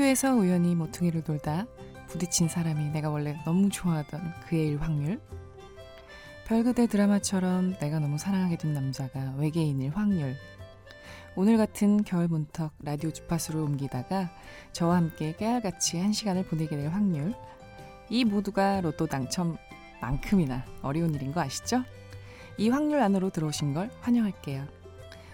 학교에서 우연히 모퉁이를 돌다 부딪힌 사람이 내가 원래 너무 좋아하던 그의 일 확률. 별그대 드라마처럼 내가 너무 사랑하게 된 남자가 외계인일 확률. 오늘 같은 겨울 문턱 라디오 주파수로 옮기다가 저와 함께 깨알같이 한 시간을 보내게 될 확률. 이 모두가 로또 당첨만큼이나 어려운 일인 거 아시죠? 이 확률 안으로 들어오신 걸 환영할게요.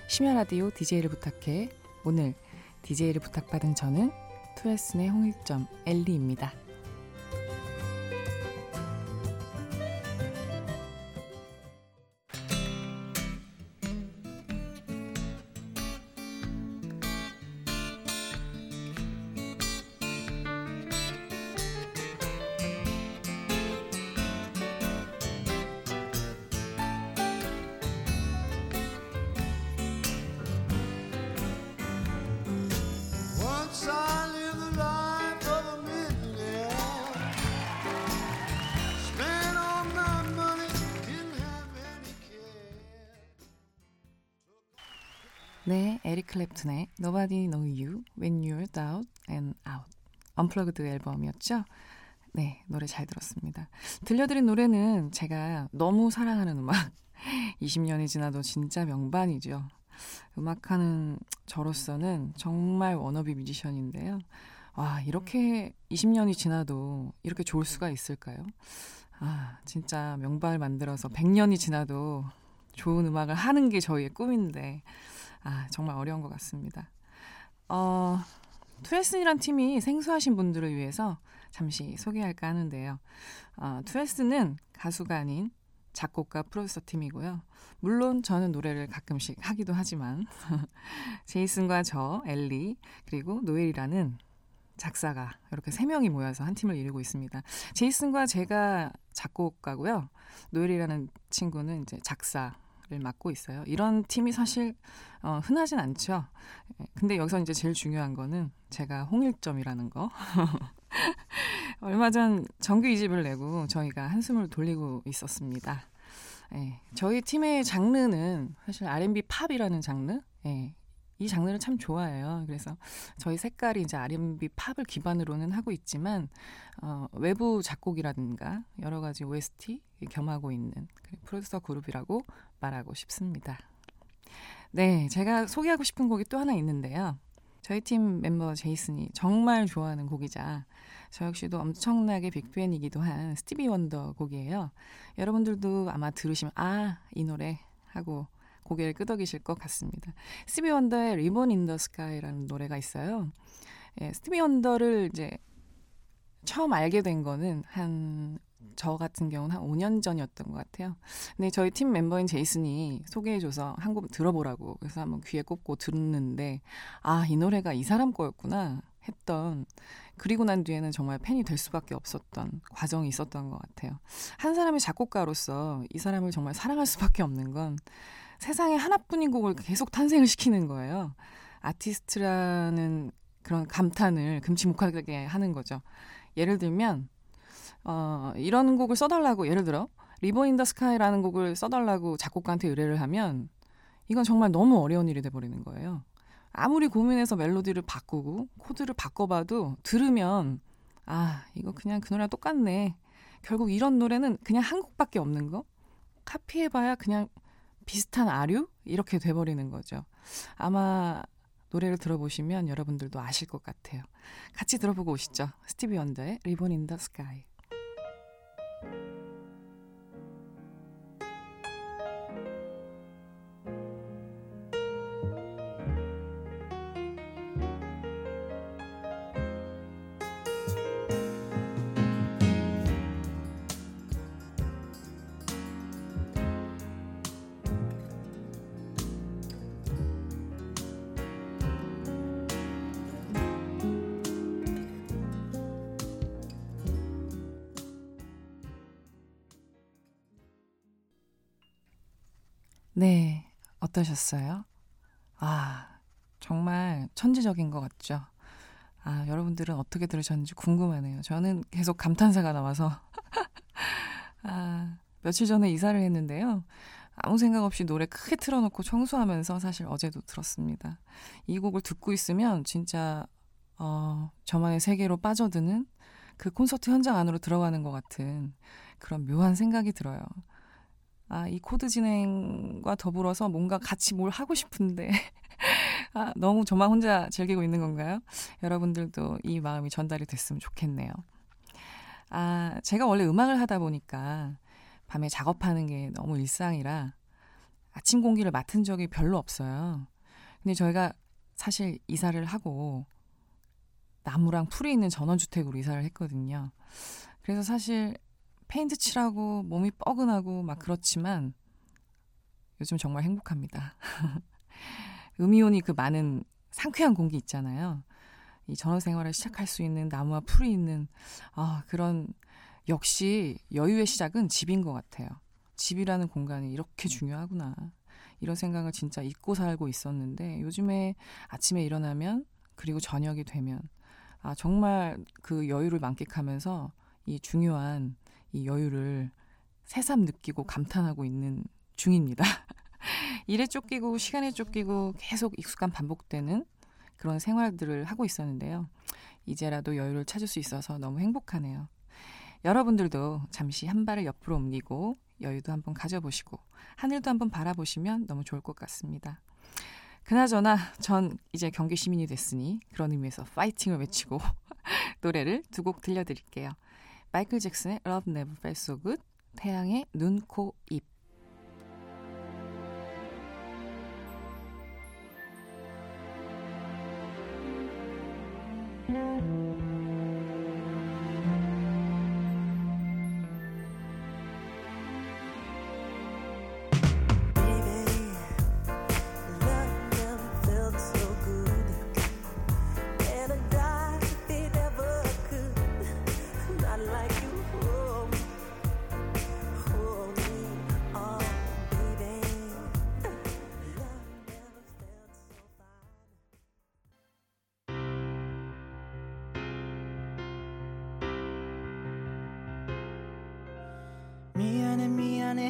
심야 라디오 DJ를 부탁해. 오늘 DJ를 부탁받은 저는 투에슨의 홍일점 엘리입니다. 클랩튼의 Nobody Know You When You're Down and Out 언플러그드 앨범이었죠. 네, 노래 잘 들었습니다. 들려드린 노래는 제가 너무 사랑하는 음악 20년이 지나도 진짜 명반이죠. 음악하는 저로서는 정말 워너비 뮤지션인데요. 와, 이렇게 20년이 지나도 이렇게 좋을 수가 있을까요? 아, 진짜 명반을 만들어서 100년이 지나도 좋은 음악을 하는 게 저희의 꿈인데, 아, 정말 어려운 것 같습니다. 어, 투에슨이란 팀이 생소하신 분들을 위해서 잠시 소개할까 하는데요. 어, 투에슨은 가수가 아닌 작곡가 프로듀서 팀이고요. 물론 저는 노래를 가끔씩 하기도 하지만 제이슨과 저, 엘리, 그리고 노엘이라는 작사가 이렇게 세 명이 모여서 한 팀을 이루고 있습니다. 제이슨과 제가 작곡가고요. 노엘이라는 친구는 이제 작사 를 맡고 있어요. 이런 팀이 사실 어, 흔하진 않죠. 예, 근데 여기서 이제 제일 중요한 거는 제가 홍일점이라는 거. 얼마 전 정규 2집을 내고 저희가 한숨을 돌리고 있었습니다. 예, 저희 팀의 장르는 사실 R&B 팝이라는 장르. 예, 이 장르를 참 좋아해요. 그래서 저희 색깔이 이제 R&B 팝을 기반으로는 하고 있지만 어, 외부 작곡이라든가 여러 가지 OST 겸하고 있는 프로듀서 그룹이라고 말하고 싶습니다. 네, 제가 소개하고 싶은 곡이 또 하나 있는데요. 저희 팀 멤버 제이슨이 정말 좋아하는 곡이자 저 역시도 엄청나게 big fan이기도 한 스티비 원더 곡이에요. 여러분들도 아마 들으시면 아, 이 노래 하고 고개를 끄덕이실 것 같습니다. 스티비 원더의 Ribbon in the Sky라는 노래가 있어요. 예, 스티비 원더를 이제 처음 알게 된 거는 한 저 같은 경우는 한 5년 전이었던 것 같아요. 근데 저희 팀 멤버인 제이슨이 소개해줘서 한 곡 들어보라고 그래서 한번 귀에 꽂고 들었는데 아 이 노래가 이 사람 거였구나 했던 그리고 난 뒤에는 정말 팬이 될 수밖에 없었던 과정이 있었던 것 같아요. 한 사람의 작곡가로서 이 사람을 정말 사랑할 수밖에 없는 건 세상에 하나뿐인 곡을 계속 탄생을 시키는 거예요. 아티스트라는 그런 감탄을 금치 못하게 하는 거죠. 예를 들면 어, 이런 곡을 써달라고 예를 들어 Ribbon in the Sky라는 곡을 써달라고 작곡가한테 의뢰를 하면 이건 정말 너무 어려운 일이 돼버리는 거예요. 아무리 고민해서 멜로디를 바꾸고 코드를 바꿔봐도 들으면 아 이거 그냥 그 노래랑 똑같네. 결국 이런 노래는 그냥 한 곡밖에 없는 거 카피해봐야 그냥 비슷한 아류 이렇게 돼버리는 거죠. 아마 노래를 들어보시면 여러분들도 아실 것 같아요. 같이 들어보고 오시죠. 스티비 원더의 리본 인 더 스카이. うん。 네, 어떠셨어요? 아, 정말 천재적인 것 같죠? 아, 여러분들은 어떻게 들으셨는지 궁금하네요. 저는 계속 감탄사가 나와서. 아, 며칠 전에 이사를 했는데요. 아무 생각 없이 노래 크게 틀어놓고 청소하면서 사실 어제도 들었습니다. 이 곡을 듣고 있으면 진짜 어, 저만의 세계로 빠져드는 그 콘서트 현장 안으로 들어가는 것 같은 그런 묘한 생각이 들어요. 아, 이 코드 진행과 더불어서 뭔가 같이 뭘 하고 싶은데, 아, 너무 저만 혼자 즐기고 있는 건가요? 여러분들도 이 마음이 전달이 됐으면 좋겠네요. 아, 제가 원래 음악을 하다 보니까 밤에 작업하는 게 너무 일상이라 아침 공기를 맡은 적이 별로 없어요. 근데 저희가 사실 이사를 하고 나무랑 풀이 있는 전원주택으로 이사를 했거든요. 그래서 사실 페인트 칠하고 몸이 뻐근하고 막 그렇지만 요즘 정말 행복합니다. 음이온이 그 많은 상쾌한 공기 있잖아요. 이 전원 생활을 시작할 수 있는 나무와 풀이 있는 아, 그런 역시 여유의 시작은 집인 것 같아요. 집이라는 공간이 이렇게 중요하구나. 이런 생각을 진짜 잊고 살고 있었는데 요즘에 아침에 일어나면 그리고 저녁이 되면 아 정말 그 여유를 만끽하면서 이 중요한 이 여유를 새삼 느끼고 감탄하고 있는 중입니다. 일에 쫓기고 시간에 쫓기고 계속 익숙한 반복되는 그런 생활들을 하고 있었는데요. 이제라도 여유를 찾을 수 있어서 너무 행복하네요. 여러분들도 잠시 한 발을 옆으로 옮기고 여유도 한번 가져보시고 하늘도 한번 바라보시면 너무 좋을 것 같습니다. 그나저나 전 이제 경기 시민이 됐으니 그런 의미에서 파이팅을 외치고 노래를 두 곡 들려드릴게요. 마이클 잭슨의 Love Never Felt So Good, 태양의 눈, 코, 입.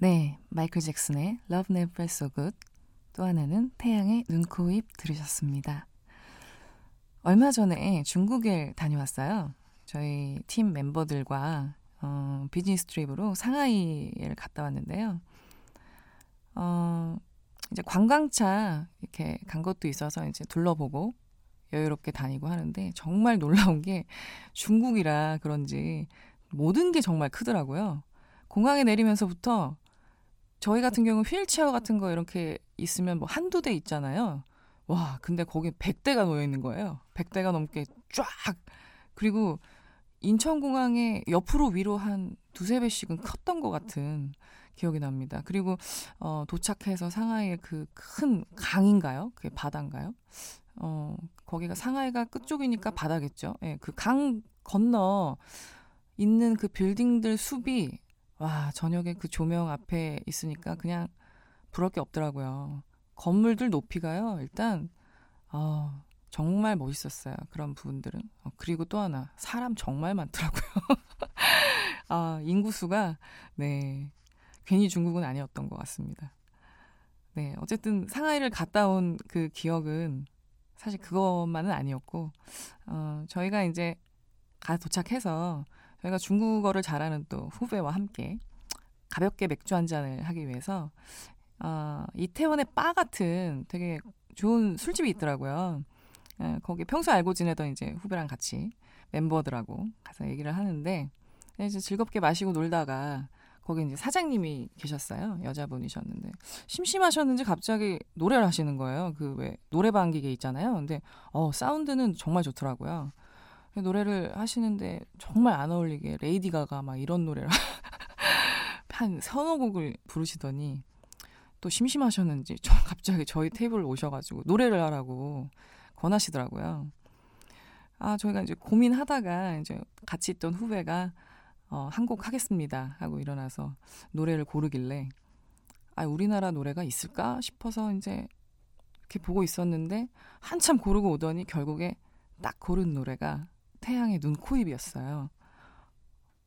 네, 마이클 잭슨의 Love Never So Good 또 하나는 태양의 눈, 코, 입 들으셨습니다. 얼마 전에 중국에 다녀왔어요. 저희 팀 멤버들과 어, 비즈니스 트립으로 상하이를 갔다 왔는데요. 어, 이제 관광차 이렇게 간 것도 있어서 이제 둘러보고 여유롭게 다니고 하는데 정말 놀라운 게 중국이라 그런지 모든 게 정말 크더라고요. 공항에 내리면서부터 저희 같은 경우는 휠체어 같은 거 이렇게 있으면 뭐 한두 대 있잖아요. 와, 근데 거기 100대가 놓여 있는 거예요. 100대가 넘게 쫙. 그리고 인천공항에 옆으로 위로 한 두세 배씩은 컸던 것 같은 기억이 납니다. 그리고 어, 도착해서 상하이의 그 큰 강인가요? 그게 바다인가요? 어, 거기가 상하이가 끝쪽이니까 바다겠죠. 예, 그 강 건너 있는 그 빌딩들 숲이 와, 저녁에 그 조명 앞에 있으니까 그냥 부러울 게 없더라고요. 건물들 높이가요, 일단, 어, 정말 멋있었어요. 그런 부분들은. 어, 그리고 또 하나, 사람 정말 많더라고요. 아, 인구수가, 네, 괜히 중국은 아니었던 것 같습니다. 네, 어쨌든 상하이를 갔다 온 그 기억은 사실 그것만은 아니었고, 어, 저희가 이제 가 도착해서 저희가 중국어를 잘하는 또 후배와 함께 가볍게 맥주 한 잔을 하기 위해서 어, 이태원의 바 같은 되게 좋은 술집이 있더라고요. 예, 거기 평소 알고 지내던 이제 후배랑 같이 멤버들하고 가서 얘기를 하는데 이제 즐겁게 마시고 놀다가 거기 이제 사장님이 계셨어요. 여자분이셨는데 심심하셨는지 갑자기 노래를 하시는 거예요. 그 왜 노래방 기계 있잖아요. 근데 어 사운드는 정말 좋더라고요. 노래를 하시는데 정말 안 어울리게 레이디 가가 막 이런 노래를 한 서너 곡을 부르시더니 또 심심하셨는지 저 갑자기 저희 테이블 오셔가지고 노래를 하라고 권하시더라고요. 아, 저희가 이제 고민하다가 이제 같이 있던 후배가 어, 한 곡 하겠습니다 하고 일어나서 노래를 고르길래 아, 우리나라 노래가 있을까 싶어서 이제 이렇게 보고 있었는데 한참 고르고 오더니 결국에 딱 고른 노래가 태양의 눈, 코, 입이었어요.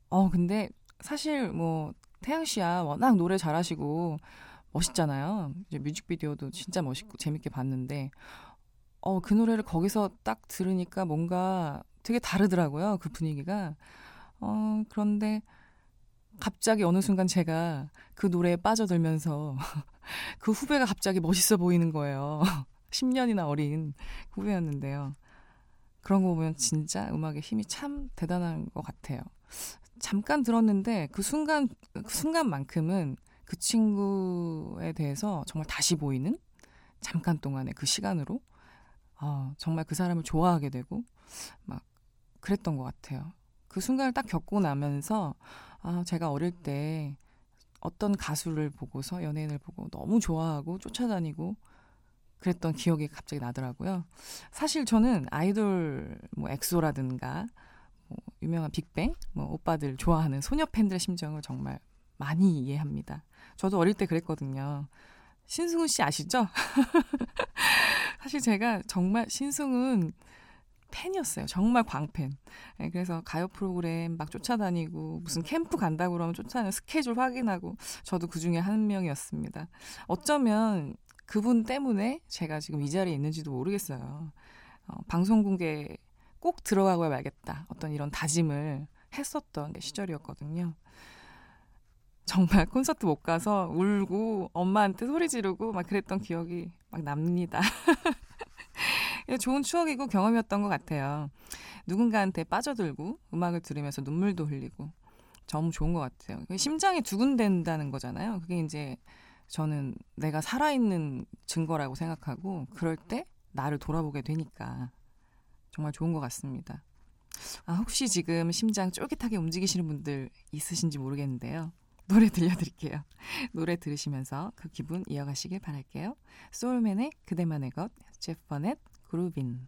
어, 근데 사실 뭐 태양 씨야 워낙 노래 잘하시고 멋있잖아요. 이제 뮤직비디오도 진짜 멋있고 재밌게 봤는데 어, 그 노래를 거기서 딱 들으니까 뭔가 되게 다르더라고요. 그 분위기가. 어, 그런데 갑자기 어느 순간 제가 그 노래에 빠져들면서 그 후배가 갑자기 멋있어 보이는 거예요. 10년이나 어린 후배였는데요. 그런 거 보면 진짜 음악의 힘이 참 대단한 것 같아요. 잠깐 들었는데 그 순간, 그 순간만큼은 그 친구에 대해서 정말 다시 보이는 잠깐 동안의 그 시간으로 어, 정말 그 사람을 좋아하게 되고 막 그랬던 것 같아요. 그 순간을 딱 겪고 나면서 아, 제가 어릴 때 어떤 가수를 보고서 연예인을 보고 너무 좋아하고 쫓아다니고 그랬던 기억이 갑자기 나더라고요. 사실 저는 아이돌 뭐 엑소라든가 뭐 유명한 빅뱅 뭐 오빠들 좋아하는 소녀 팬들의 심정을 정말 많이 이해합니다. 저도 어릴 때 그랬거든요. 신승훈 씨 아시죠? 사실 제가 정말 신승훈 팬이었어요. 정말 광팬. 네, 그래서 가요 프로그램 막 쫓아다니고 무슨 캠프 간다고 그러면 쫓아다니는 스케줄 확인하고 저도 그 중에 한 명이었습니다. 어쩌면 그분 때문에 제가 지금 이 자리에 있는지도 모르겠어요. 어, 방송국에 꼭 들어가고야 말겠다. 어떤 이런 다짐을 했었던 시절이었거든요. 정말 콘서트 못 가서 울고 엄마한테 소리 지르고 막 그랬던 기억이 막 납니다. 좋은 추억이고 경험이었던 것 같아요. 누군가한테 빠져들고 음악을 들으면서 눈물도 흘리고 너무 좋은 것 같아요. 심장이 두근댄다는 거잖아요. 그게 이제 저는 내가 살아있는 증거라고 생각하고 그럴 때 나를 돌아보게 되니까 정말 좋은 것 같습니다. 아, 혹시 지금 심장 쫄깃하게 움직이시는 분들 있으신지 모르겠는데요. 노래 들려드릴게요. 노래 들으시면서 그 기분 이어가시길 바랄게요. 소울맨의 그대만의 것, 제프 버넷, 그루빈.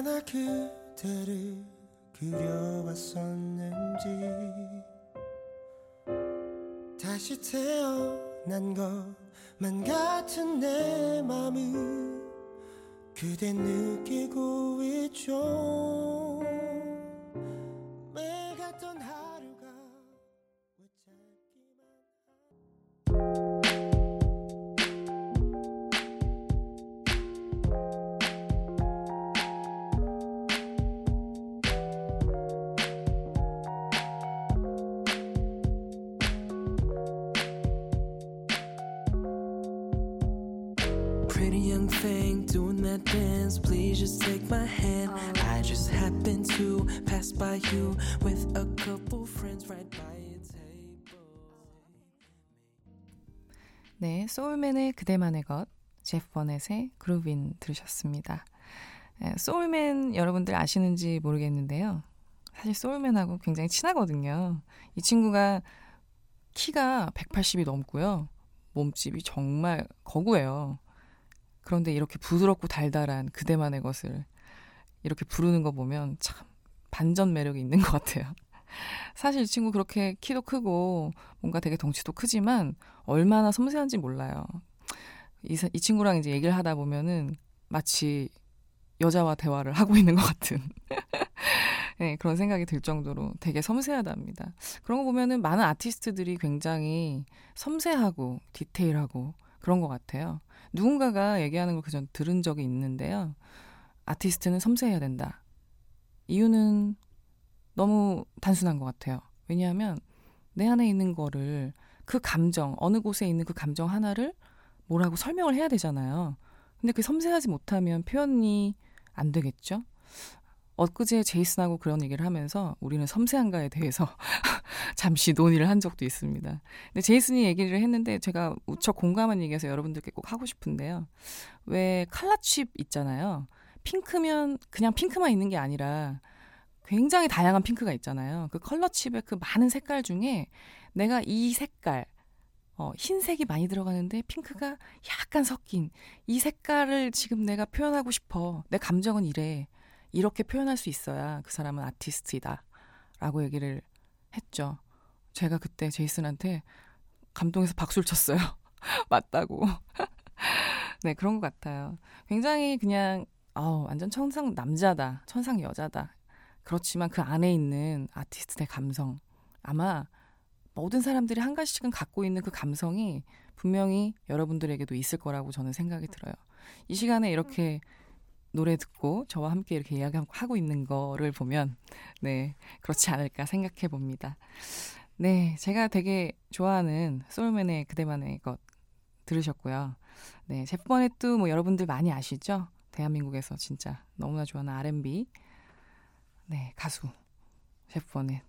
얼마나 그대를 그려왔었는지. 다시 태어난 것만 같은 내 맘을 그대 느끼고 있죠 my hand. I just happened to pass by you with a couple friends right by table. 네, 소울맨의 그대만의 것, 제프 버넷의 그루빈 들으셨습니다. 예, 소울맨 여러분들 아시는지 모르겠는데요. 사실 소울맨하고 굉장히 친하거든요. 이 친구가 키가 180이 넘고요. 몸집이 정말 거구예요. 그런데 이렇게 부드럽고 달달한 그대만의 것을 이렇게 부르는 거 보면 참 반전 매력이 있는 것 같아요. 사실 이 친구 그렇게 키도 크고 뭔가 되게 덩치도 크지만 얼마나 섬세한지 몰라요. 이, 사- 이 친구랑 이제 얘기를 하다 보면은 마치 여자와 대화를 하고 있는 것 같은 네, 그런 생각이 들 정도로 되게 섬세하답니다. 그런 거 보면은 많은 아티스트들이 굉장히 섬세하고 디테일하고 그런 것 같아요. 누군가가 얘기하는 걸 그전 들은 적이 있는데요. 아티스트는 섬세해야 된다. 이유는 너무 단순한 것 같아요. 왜냐하면 내 안에 있는 거를 그 감정, 어느 곳에 있는 그 감정 하나를 뭐라고 설명을 해야 되잖아요. 근데 그 섬세하지 못하면 표현이 안 되겠죠? 엊그제 제이슨하고 그런 얘기를 하면서 우리는 섬세한가에 대해서 잠시 논의를 한 적도 있습니다. 근데 제이슨이 얘기를 했는데 제가 무척 공감한 얘기해서 여러분들께 꼭 하고 싶은데요. 왜 칼라칩 있잖아요. 핑크면 그냥 핑크만 있는 게 아니라 굉장히 다양한 핑크가 있잖아요. 그 컬러 칩의 그 많은 색깔 중에 내가 이 색깔, 어, 흰색이 많이 들어가는데 핑크가 약간 섞인 이 색깔을 지금 내가 표현하고 싶어. 내 감정은 이래. 이렇게 표현할 수 있어야 그 사람은 아티스트이다. 라고 얘기를 했죠. 제가 그때 제이슨한테 감동해서 박수를 쳤어요. 맞다고. 네, 그런 것 같아요. 굉장히 그냥, 어 완전 천상 남자다. 천상 여자다. 그렇지만 그 안에 있는 아티스트의 감성. 아마 모든 사람들이 한 가지씩은 갖고 있는 그 감성이 분명히 여러분들에게도 있을 거라고 저는 생각이 들어요. 이 시간에 이렇게 노래 듣고 저와 함께 이렇게 이야기하고 있는 거를 보면 네 그렇지 않을까 생각해 봅니다. 네 제가 되게 좋아하는 소울맨의 그대만의 것 들으셨고요. 네 제퍼넷도 뭐 여러분들 많이 아시죠? 대한민국에서 진짜 너무나 좋아하는 R&B 네 가수 제퍼넷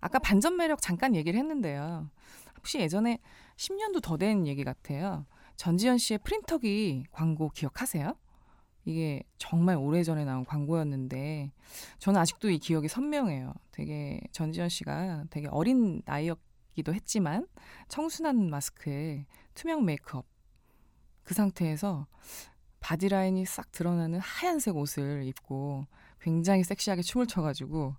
아까 반전 매력 잠깐 얘기를 했는데요. 혹시 예전에 10년도 더 된 얘기 같아요. 전지현 씨의 프린터기 광고 기억하세요? 이게 정말 오래전에 나온 광고였는데 저는 아직도 이 기억이 선명해요. 되게 전지현 씨가 되게 어린 나이였기도 했지만 청순한 마스크에 투명 메이크업 그 상태에서 바디라인이 싹 드러나는 하얀색 옷을 입고 굉장히 섹시하게 춤을 춰가지고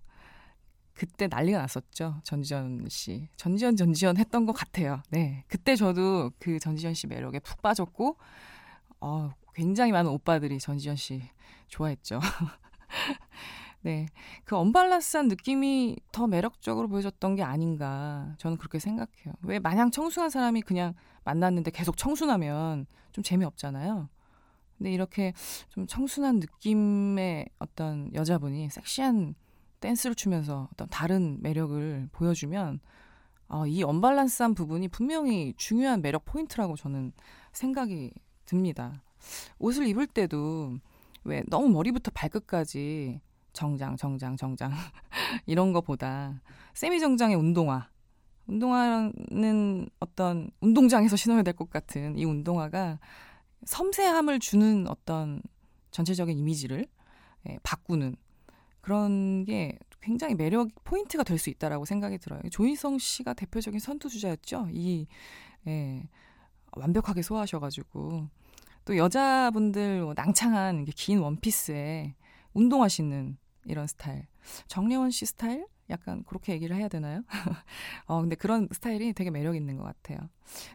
그때 난리가 났었죠. 전지현 씨. 전지현, 전지현 했던 것 같아요. 네. 그때 저도 그 전지현 씨 매력에 푹 빠졌고, 어, 굉장히 많은 오빠들이 전지현 씨 좋아했죠. 네. 그 언발란스한 느낌이 더 매력적으로 보여졌던 게 아닌가. 저는 그렇게 생각해요. 왜 마냥 청순한 사람이 그냥 만났는데 계속 청순하면 좀 재미없잖아요. 근데 이렇게 좀 청순한 느낌의 어떤 여자분이 섹시한 댄스를 추면서 어떤 다른 매력을 보여주면 어, 이 언밸런스한 부분이 분명히 중요한 매력 포인트라고 저는 생각이 듭니다. 옷을 입을 때도 왜 너무 머리부터 발끝까지 정장, 정장, 정장 이런 거보다 세미 정장의 운동화 운동화는 어떤 운동장에서 신어야 될 것 같은 이 운동화가 섬세함을 주는 어떤 전체적인 이미지를 예, 바꾸는 그런 게 굉장히 매력 포인트가 될 수 있다라고 생각이 들어요. 조인성 씨가 대표적인 선두 주자였죠. 이 예, 완벽하게 소화하셔가지고 또 여자분들 뭐 낭창한 긴 원피스에 운동하시는 이런 스타일. 정래원 씨 스타일? 약간 그렇게 얘기를 해야 되나요? 어, 근데 그런 스타일이 되게 매력 있는 것 같아요.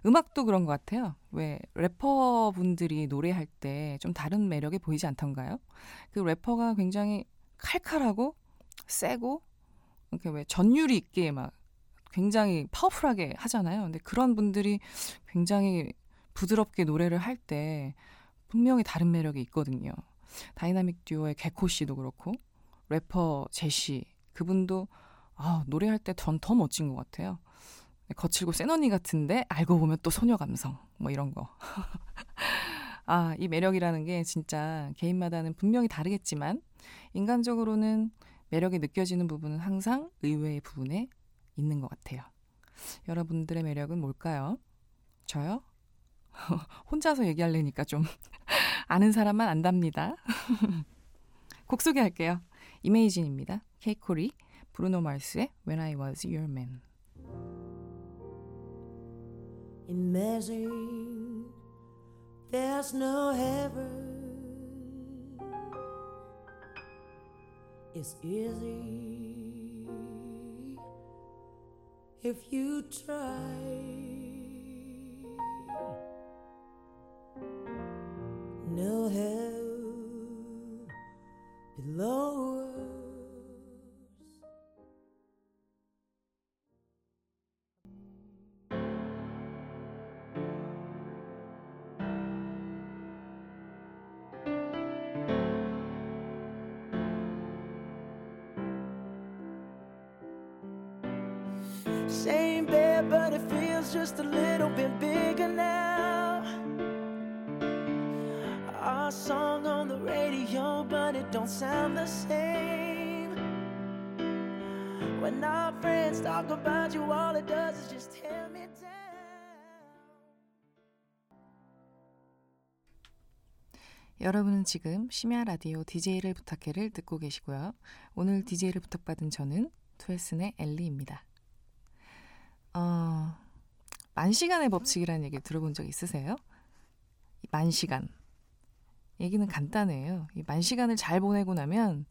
음악도 그런 것 같아요. 왜 래퍼 분들이 노래할 때 좀 다른 매력이 보이지 않던가요? 그 래퍼가 굉장히 칼칼하고 세고 이렇게 왜 전율이 있게 막 굉장히 파워풀하게 하잖아요. 근데 그런 분들이 굉장히 부드럽게 노래를 할 때 분명히 다른 매력이 있거든요. 다이나믹 듀오의 개코 씨도 그렇고 래퍼 제시 그분도 아, 노래할 때 전 더 멋진 것 같아요. 거칠고 센 언니 같은데 알고 보면 또 소녀 감성 뭐 이런 거. 아, 이 매력이라는 게 진짜 개인마다는 분명히 다르겠지만 인간적으로는 매력이 느껴지는 부분은 항상 의외의 부분에 있는 것 같아요. 여러분들의 매력은 뭘까요? 저요? 혼자서 얘기하려니까 좀 아는 사람만 안답니다. 곡 소개할게요. 이메이진입니다. 케이코리, 브루노 마스의 When I Was Your Man. Imagine there's no heaven. It's easy if you try. Feels just a little bit bigger now. Our song on the radio, but it don't sound the same. When our friends talk about you, all it does is just tear me down. 여러분은 지금 심야 라디오 DJ를 부탁해를 듣고 계시고요. 오늘 DJ를 부탁받은 저는 투에슨의 엘리입니다. 어, 만 시간의 법칙이라는 얘기 들어본 적 있으세요? 이 만시간. 얘기는 간단해요. 이 만 시간을 잘 보내고 나면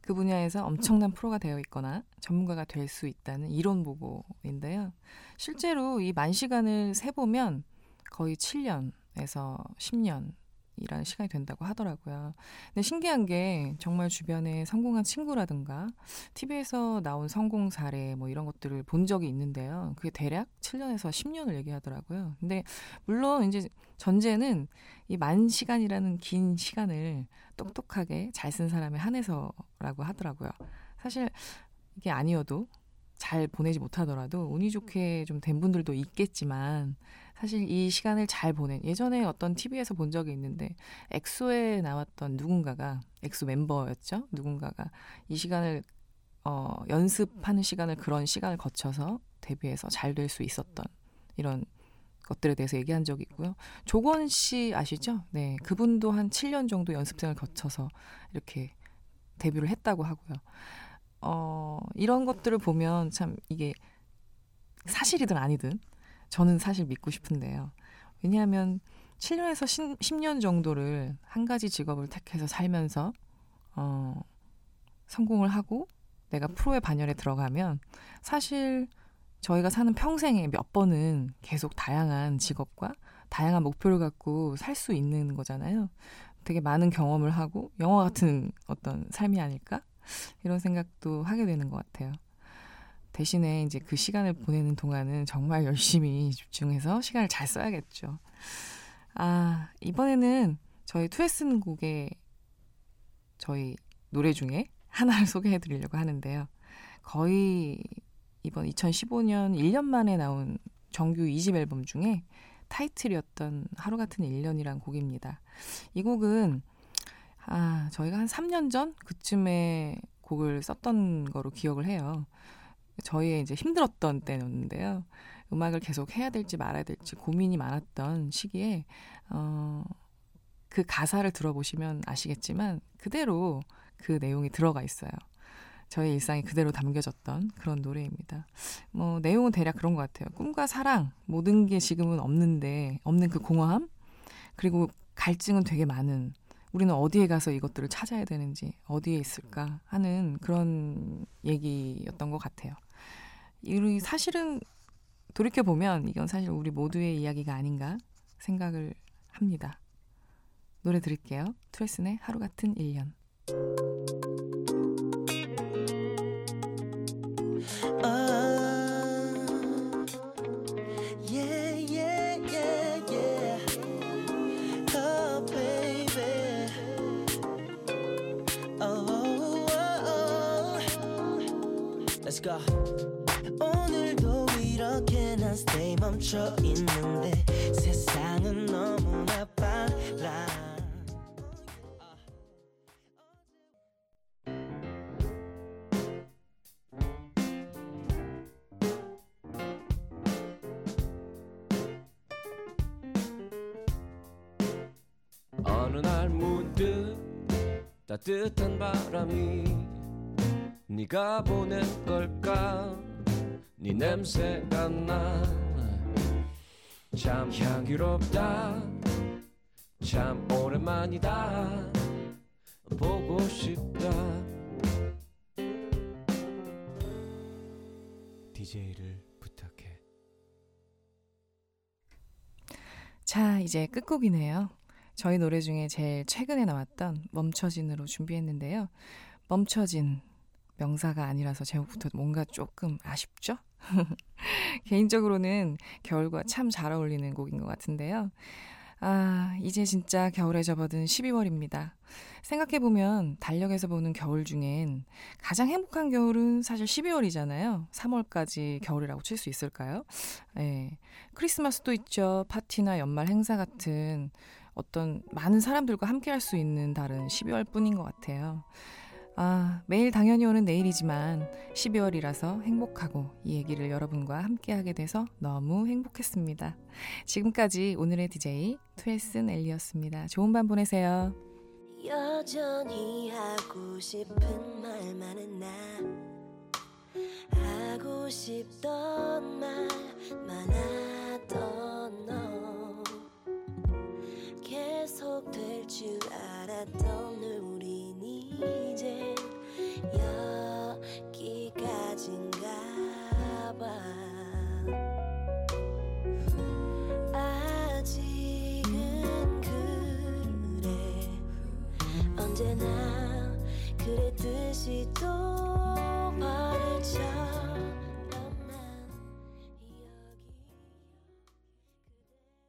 그 분야에서 엄청난 프로가 되어 있거나 전문가가 될 수 있다는 이론 보고인데요. 실제로 이 만 시간을 세보면 거의 7년에서 10년 이라는 시간이 된다고 하더라고요. 근데 신기한 게 정말 주변에 성공한 친구라든가 TV에서 나온 성공 사례 뭐 이런 것들을 본 적이 있는데요. 그게 대략 7년에서 10년을 얘기하더라고요. 근데 물론 이제 전제는 이 만 시간이라는 긴 시간을 똑똑하게 잘 쓴 사람에 한해서라고 하더라고요. 사실 이게 아니어도 잘 보내지 못하더라도 운이 좋게 좀 된 분들도 있겠지만 사실 이 시간을 잘 보낸 예전에 어떤 TV에서 본 적이 있는데 엑소에 나왔던 누군가가 엑소 멤버였죠. 누군가가 이 시간을 어, 연습하는 시간을 그런 시간을 거쳐서 데뷔해서 잘 될 수 있었던 이런 것들에 대해서 얘기한 적이 있고요. 조권 씨 아시죠? 네, 그분도 한 7년 정도 연습생을 거쳐서 이렇게 데뷔를 했다고 하고요. 어, 이런 것들을 보면 참 이게 사실이든 아니든 저는 사실 믿고 싶은데요. 왜냐하면 7년에서 10, 년 정도를 한 가지 직업을 택해서 살면서 어, 성공을 하고 내가 프로의 반열에 들어가면 사실 저희가 사는 평생에 몇 번은 계속 다양한 직업과 다양한 목표를 갖고 살 수 있는 거잖아요. 되게 많은 경험을 하고 영화 같은 어떤 삶이 아닐까? 이런 생각도 하게 되는 것 같아요. 대신에 이제 그 시간을 보내는 동안은 정말 열심히 집중해서 시간을 잘 써야겠죠. 아, 이번에는 저희 투에슨 곡의 저희 노래 중에 하나를 소개해 드리려고 하는데요. 거의 이번 2015년 1년 만에 나온 정규 2집 앨범 중에 타이틀이었던 하루 같은 1년이란 곡입니다. 이 곡은 아, 저희가 한 3년 전 그쯤에 곡을 썼던 거로 기억을 해요. 저희의 이제 힘들었던 때였는데요. 음악을 계속 해야 될지 말아야 될지 고민이 많았던 시기에 어, 그 가사를 들어보시면 아시겠지만 그대로 그 내용이 들어가 있어요. 저의 일상이 그대로 담겨졌던 그런 노래입니다. 뭐 내용은 대략 그런 것 같아요. 꿈과 사랑 모든 게 지금은 없는데 없는 그 공허함 그리고 갈증은 되게 많은 우리는 어디에 가서 이것들을 찾아야 되는지 어디에 있을까 하는 그런 얘기였던 것 같아요. 이 사실은 돌이켜 보면 이건 사실 우리 모두의 이야기가 아닌가 생각을 합니다. 노래 들을게요. 트레슨의 하루 같은 1년. Let's go. 오늘도 이렇게 난 stay 멈춰 있는데 세상은 너무나 네가 보낸 걸까? 네 냄새가 나 참 향기롭다. 참 오랜만이다. 보고 싶다. DJ를 부탁해. 자, 이제 끝곡이네요. 저희 노래 중에 제일 최근에 나왔던 멈춰진으로 준비했는데요. 멈춰진 명사가 아니라서 제목부터 뭔가 조금 아쉽죠? 개인적으로는 겨울과 참 잘 어울리는 곡인 것 같은데요. 아, 이제 진짜 겨울에 접어든 12월입니다. 생각해보면 달력에서 보는 겨울 중엔 가장 행복한 겨울은 사실 12월이잖아요. 3월까지 겨울이라고 칠 수 있을까요? 네. 크리스마스도 있죠. 파티나 연말 행사 같은 어떤 많은 사람들과 함께 할 수 있는 달은 12월 뿐인 것 같아요. 아, 매일 당연히 오는 내일이지만 12월이라서 행복하고 이 얘기를 여러분과 함께 하게 돼서 너무 행복했습니다. 지금까지 오늘의 DJ 트웰슨 엘리였습니다. 좋은 밤 보내세요. 여전히 하고 싶은 말 많은 나 하고 싶던 말 많았던 너 계속 될 줄 알았다 언제나 그랬듯이 또